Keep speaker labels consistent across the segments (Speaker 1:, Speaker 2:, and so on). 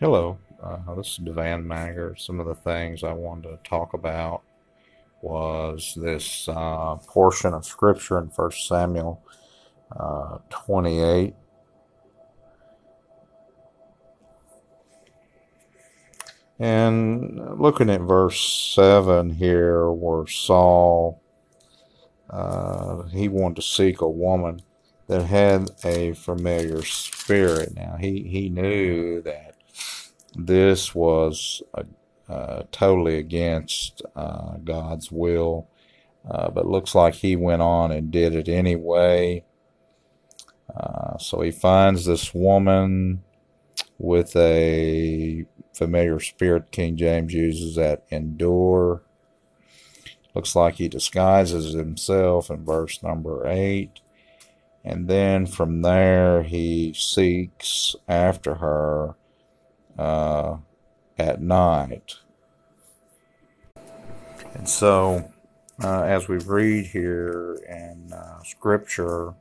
Speaker 1: Hello, uh, this is Devan Mager. Some of the things I wanted to talk about was this uh, portion of Scripture in 1 Samuel uh, 28. And looking at verse 7 here, where Saul, uh, he wanted to seek a woman that had a familiar spirit. Now, he, he knew that this was uh, totally against uh, God's will, uh, but looks like he went on and did it anyway. Uh, so he finds this woman with a familiar spirit. King James uses that endure. Looks like he disguises himself in verse number 8. And then from there, he seeks after her uh, at night. And so, uh, as we read here in uh, Scripture,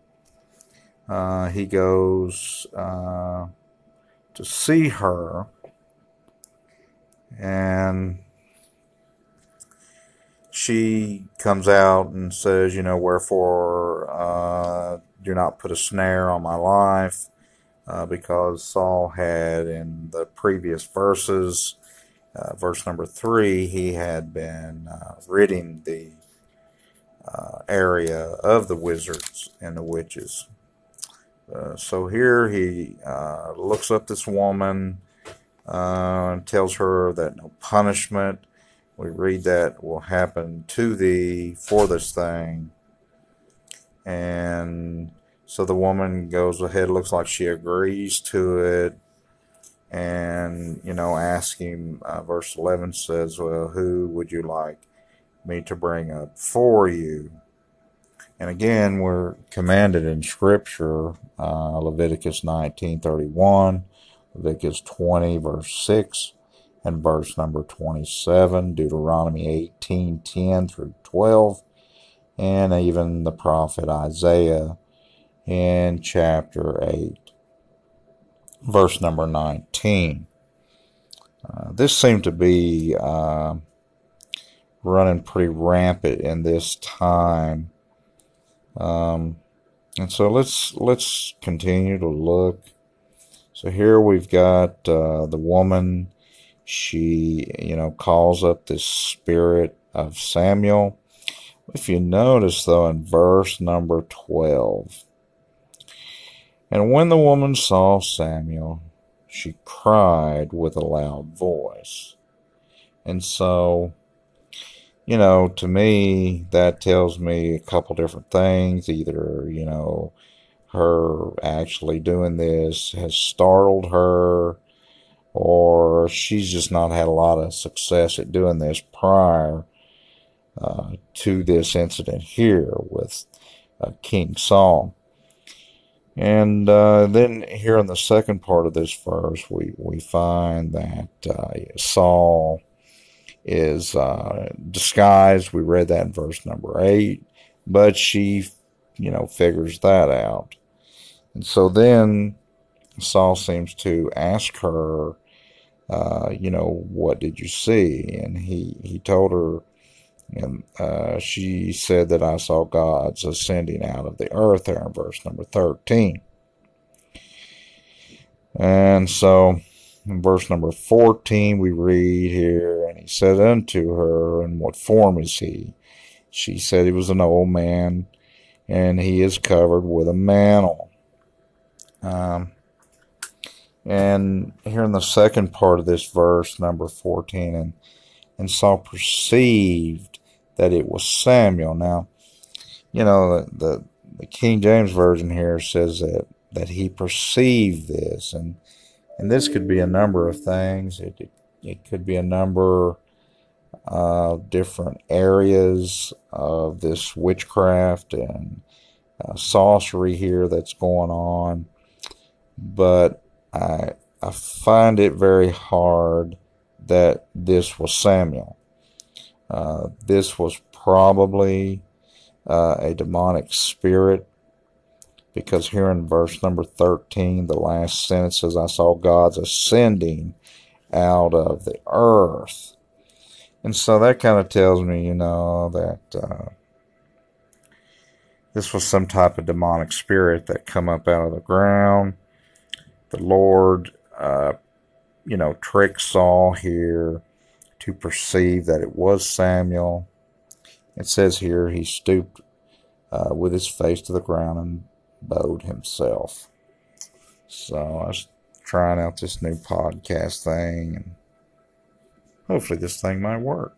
Speaker 1: uh, he goes uh, to see her, and she comes out and says, You know, wherefore uh, do not put a snare on my life uh, because Saul had in the previous verses, uh, verse number three, he had been uh, ridding the uh, area of the wizards and the witches. Uh, so here he uh, looks up this woman tells her that no punishment, we read that, will happen to thee for this thing. And so the woman goes ahead, looks like she agrees to it. And, you know, asking, uh, verse 11 says, Well, who would you like me to bring up for you? And again, we're commanded in Scripture, uh, Leviticus 19:31, Leviticus 20 verse 6, and verse number 27, Deuteronomy 18:10 through 12, and even the prophet Isaiah in chapter 8, verse number 19. Uh, this seemed to be uh, running pretty rampant in this time. Um, and so let's let's continue to look. So here we've got uh, the woman. She, you know, calls up this spirit of Samuel. If you notice, though, in verse number 12, and when the woman saw Samuel, she cried with a loud voice. And so, you know, to me, that tells me a couple different things. Either, you know, her actually doing this has startled her, or she's just not had a lot of success at doing this prior uh, to this incident here with uh, King Saul. And uh, then here in the second part of this verse, we, we find that uh, Saul is uh, disguised. We read that in verse number eight, but she, you know, figures that out. And so then Saul seems to ask her, uh, you know, what did you see? And he, he told her, and uh, she said that I saw gods ascending out of the earth there in verse number 13. And so in verse number 14, we read here, And he said unto her, In what form is he? She said he was an old man, and he is covered with a mantle. Um, and here in the second part of this verse, number 14, and, and Saul perceived that it was Samuel. Now, you know, the, the, King James Version here says that, that he perceived this, and, and this could be a number of things. It, it, it could be a number of different areas of this witchcraft and uh, sorcery here that's going on. But I, I find it very hard that this was Samuel. Uh, this was probably uh, a demonic spirit because here in verse number 13, the last sentence says, I saw God's ascending out of the earth. And so that kind of tells me, you know, that uh, this was some type of demonic spirit that come up out of the ground. The Lord, uh, you know, tricked Saul here to perceive that it was Samuel. It says here he stooped uh, with his face to the ground and bowed himself. So I was trying out this new podcast thing, and hopefully this thing might work.